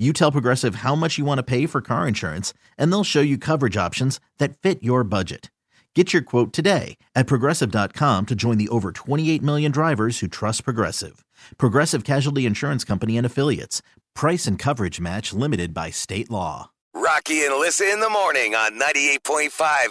You tell Progressive how much you want to pay for car insurance, and they'll show you coverage options that fit your budget. Get your quote today at progressive.com to join the over 28 million drivers who trust Progressive. Progressive Casualty Insurance Company and Affiliates. Price and coverage match limited by state law. Rocky and Alyssa in the morning on 98.5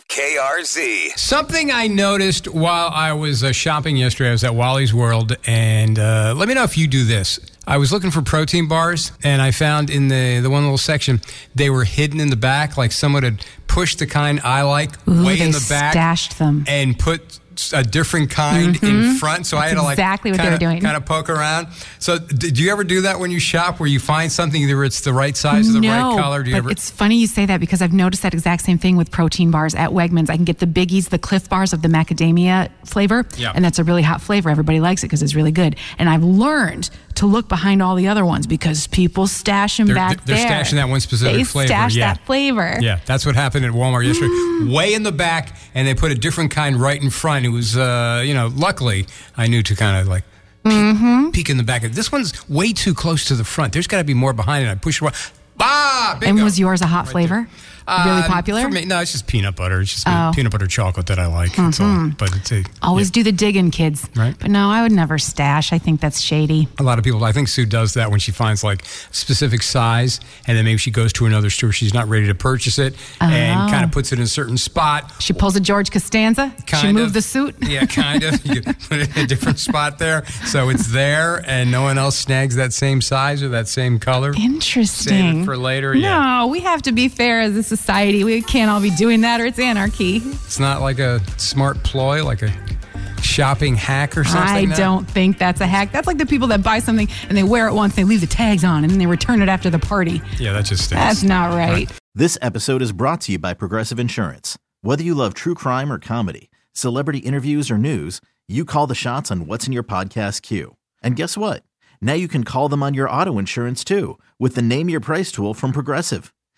KRZ. Something I noticed while I was uh, shopping yesterday, I was at Wally's World, and uh, let me know if you do this. I was looking for protein bars, and I found in the, the one little section, they were hidden in the back, like someone had pushed the kind I like Ooh, way in the back. stashed them. And put a different kind in front. So I had to like Mm-hmm. exactly what they kinda, were doing. kind of poke around. So did you ever do that when you shop where you find something, either it's the right size or the no, right color? Do you but ever? it's funny you say that because I've noticed that exact same thing with protein bars at Wegmans. I can get the biggies, the Clif bars of the macadamia flavor, Yeah. and that's a really hot flavor. Everybody likes it because it's really good. And I've learned to look behind all the other ones because people stash them They're- back they're there. stashing that one specific they flavor, Stash yeah. that flavor. Yeah, that's what happened at Walmart yesterday. Mm. Way in the back, and they put a different kind right in front. It was, uh, you know, luckily I knew to kind of like peek, Mm-hmm. peek in the back. This one's way too close to the front. There's got to be more behind it. I push it. Ah, bingo. And was yours a hot Right flavor? there. Really Uh, popular? For me, no, it's just peanut butter. It's just Oh. Mm-hmm. peanut butter chocolate that I like. That's all. But it's a, Always yeah. do the digging, kids. Right. But no, I would never stash. I think that's shady. A lot of people, I think Sue does that when she finds like specific size, and then maybe she goes to another store, she's not ready to purchase it, and Oh. kind of puts it in a certain spot. She pulls a George Costanza. she Kind moved of. the suit. Yeah, kind of. You put it in a different spot there, so it's there, and no one else snags that same size or that same color. Interesting. Save it for later, No, yeah. we have to be fair as a society. We can't all be doing that, or it's anarchy. It's not like a smart ploy, like a shopping hack or something. I no? don't think that's a hack. That's like the people that buy something and they wear it once, they leave the tags on, and then they return it after the party. Yeah, that just stinks. That's not right. This episode is brought to you by Progressive Insurance. Whether you love true crime or comedy, celebrity interviews or news, you call the shots on what's in your podcast queue. And guess what? Now you can call them on your auto insurance too with the Name Your Price tool from Progressive.